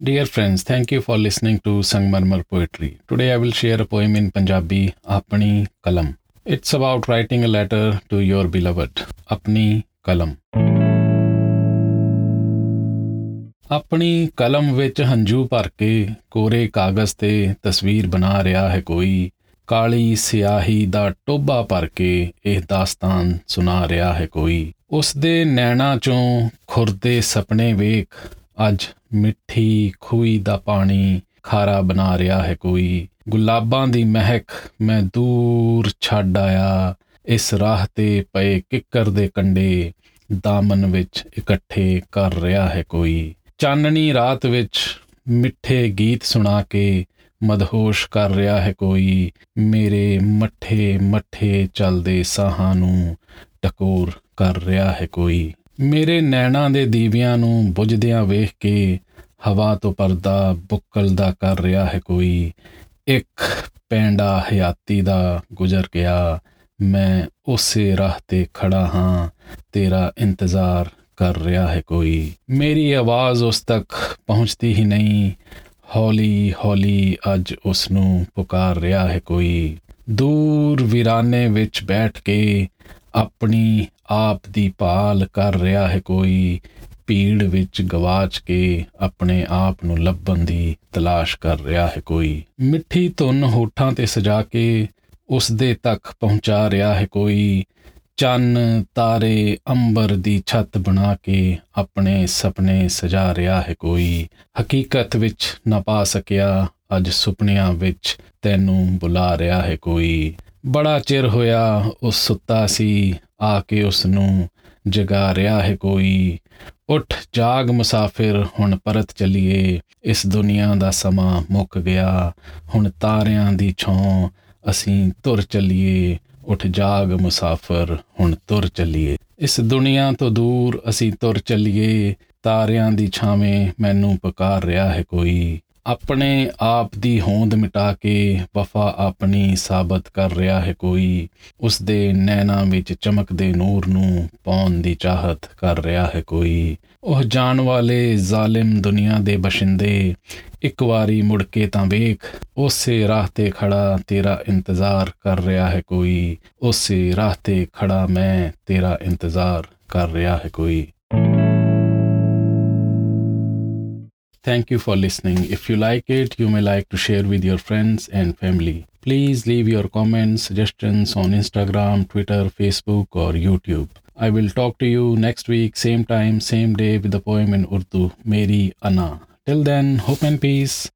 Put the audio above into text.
Dear friends, thank you for listening to Sangmarmar Poetry. Today I will share a poem in Punjabi, Apni Kalam. It's about writing a letter to your beloved. Apni Kalam. ਆਪਣੀ ਕਲਮ ਵਿੱਚ ਹੰਝੂ ਭਰ ਕੇ ਕੋਰੇ ਕਾਗਜ਼ ਤੇ ਤਸਵੀਰ ਬਣਾ ਰਿਹਾ ਹੈ ਕੋਈ ਕਾਲੀ ਸਿਆਹੀ ਦਾ ਟੋਬਾ ਭਰ ਕੇ ਇਹ ਦਾਸਤਾਨ ਸੁਣਾ ਰਿਹਾ ਹੈ ਕੋਈ ਉਸ ਦੇ ਨੈਣਾ ਚੋਂ ਖੁਰਦੇ ਸੁਪਨੇ ਵੇਖ ਅੱਜ ਮਿੱਠੀ ਖੂਈ ਦਾ ਪਾਣੀ ਖਾਰਾ ਬਣਾ ਰਿਹਾ ਹੈ ਕੋਈ। ਗੁਲਾਬਾਂ ਦੀ ਮਹਿਕ ਮੈਂ ਦੂਰ ਛੱਡ ਆਇਆ। ਇਸ ਰਾਹ ਤੇ ਪਏ ਕਿੱਕਰ ਦੇ ਕੰਡੇ ਦਾਮਨ ਵਿੱਚ ਇਕੱਠੇ ਕਰ ਰਿਹਾ ਹੈ ਕੋਈ। ਚਾਨਣੀ ਰਾਤ ਵਿੱਚ ਮਿੱਠੇ ਗੀਤ ਸੁਣਾ ਕੇ ਮਦਹੋਸ਼ ਕਰ ਰਿਹਾ ਹੈ ਕੋਈ। ਮੇਰੇ ਮੱਠੇ ਮੱਠੇ ਚੱਲਦੇ ਸਾਹਾਂ ਨੂੰ ਟਕੋਰ ਕਰ ਰਿਹਾ ਹੈ ਕੋਈ। ਮੇਰੇ ਨੈਣਾਂ ਦੇ ਦੀਵਿਆਂ ਨੂੰ ਬੁਝਦਿਆਂ ਵੇਖ ਕੇ ਹਵਾ ਤੋਂ ਪਰਦਾ ਬੁੱਕਲਦਾ ਕਰ ਰਿਹਾ ਹੈ ਕੋਈ। ਇੱਕ ਪੈਂਡਾ ਹਯਾਤੀ ਦਾ ਗੁਜ਼ਰ ਗਿਆ। ਮੈਂ ਉਸੇ ਰਾਹ ਤੇ ਖੜਾ ਹਾਂ, ਤੇਰਾ ਇੰਤਜ਼ਾਰ ਕਰ ਰਿਹਾ ਹੈ ਕੋਈ। ਮੇਰੀ ਆਵਾਜ਼ ਉਸ ਤੱਕ ਪਹੁੰਚਦੀ ਹੀ ਨਹੀਂ। ਹੌਲੀ ਹੌਲੀ ਅੱਜ ਉਸ ਨੂੰ ਪੁਕਾਰ ਰਿਹਾ ਹੈ ਕੋਈ। ਦੂਰ ਵਿਰਾਨੇ ਵਿੱਚ ਬੈਠ ਕੇ ਆਪਣੀ ਆਪ ਦੀ ਭਾਲ ਕਰ ਰਿਹਾ ਹੈ ਕੋਈ। ਭੀੜ ਵਿੱਚ ਗਵਾਚ ਕੇ ਆਪਣੇ ਆਪ ਨੂੰ ਲੱਭਣ ਦੀ ਤਲਾਸ਼ ਕਰ ਰਿਹਾ ਹੈ ਕੋਈ। ਮਿੱਠੀ ਧੁਨ ਹੋਠਾਂ ਤੇ ਸਜਾ ਕੇ ਉਸ ਦੇ ਤੱਕ ਪਹੁੰਚਾ ਰਿਹਾ ਹੈ ਕੋਈ। ਚੰਨ, ਤਾਰੇ, ਅੰਬਰ ਦੀ ਛੱਤ ਬਣਾ ਕੇ ਆਪਣੇ ਸੁਪਨੇ ਸਜਾ ਰਿਹਾ ਹੈ ਕੋਈ। ਹਕੀਕਤ ਵਿੱਚ ਨਾ ਪਾ ਸਕਿਆ, ਅੱਜ ਸੁਪਨਿਆਂ ਵਿੱਚ ਤੈਨੂੰ ਬੁਲਾ ਰਿਹਾ ਹੈ ਕੋਈ। ਬੜਾ ਚਿਰ ਹੋਇਆ ਉਸ ਸੁੱਤਾ ਸੀ, ਆ ਕੇ ਉਸ ਨੂੰ ਜਗਾ ਰਿਹਾ ਹੈ ਕੋਈ। ਉੱਠ ਜਾਗ ਮੁਸਾਫਿਰ, ਹੁਣ ਪਰਤ ਚਲੀਏ। ਇਸ ਦੁਨੀਆ ਦਾ ਸਮਾਂ ਮੁੱਕ ਗਿਆ। ਹੁਣ ਤਾਰਿਆਂ ਦੀ ਛਾਂ, ਅਸੀਂ ਤੁਰ ਚਲੀਏ। ਉੱਠ ਜਾਗ ਮੁਸਾਫਰ, ਹੁਣ ਤੁਰ ਚੱਲੀਏ। ਇਸ ਦੁਨੀਆ ਤੋਂ ਦੂਰ ਅਸੀਂ ਤੁਰ ਚੱਲੀਏ। ਤਾਰਿਆਂ ਦੀ ਛਾਵੇਂ ਮੈਨੂੰ ਪੁਕਾਰ ਰਿਹਾ ਹੈ ਕੋਈ। ਆਪਣੇ ਆਪ ਦੀ ਹੋਂਦ ਮਿਟਾ ਕੇ ਵਫਾ ਆਪਣੀ ਸਾਬਤ ਕਰ ਰਿਹਾ ਹੈ ਕੋਈ ਉਸ ਦੇ ਨੈਣਾ ਵਿੱਚ ਚਮਕਦੇ ਨੂਰ ਨੂੰ ਪਾਉਣ ਦੀ ਚਾਹਤ ਕਰ ਰਿਹਾ ਹੈ ਕੋਈ। ਉਹ ਜਾਣ ਵਾਲੇ ਜ਼ਾਲਿਮ ਦੁਨੀਆ ਦੇ ਬਸ਼ਿੰਦੇ, ਇੱਕ ਵਾਰੀ ਮੁੜ ਕੇ ਤਾਂ ਵੇਖ, ਉਸੇ ਰਾਹ ਤੇ ਖੜਾ ਤੇਰਾ ਇੰਤਜ਼ਾਰ ਕਰ ਰਿਹਾ ਹੈ ਕੋਈ, ਉਸੇ ਰਾਹ ਤੇ ਖੜਾ ਮੈਂ ਤੇਰਾ ਇੰਤਜ਼ਾਰ ਕਰ ਰਿਹਾ ਹੈ ਕੋਈ। Thank you for listening. If you like it, you may like to share with your friends and family. Please leave your comments, suggestions on Instagram, Twitter, Facebook, or YouTube. I will talk to you next week, same time, same day, with a poem in Urdu, Meri Ana. Till then, hope and peace.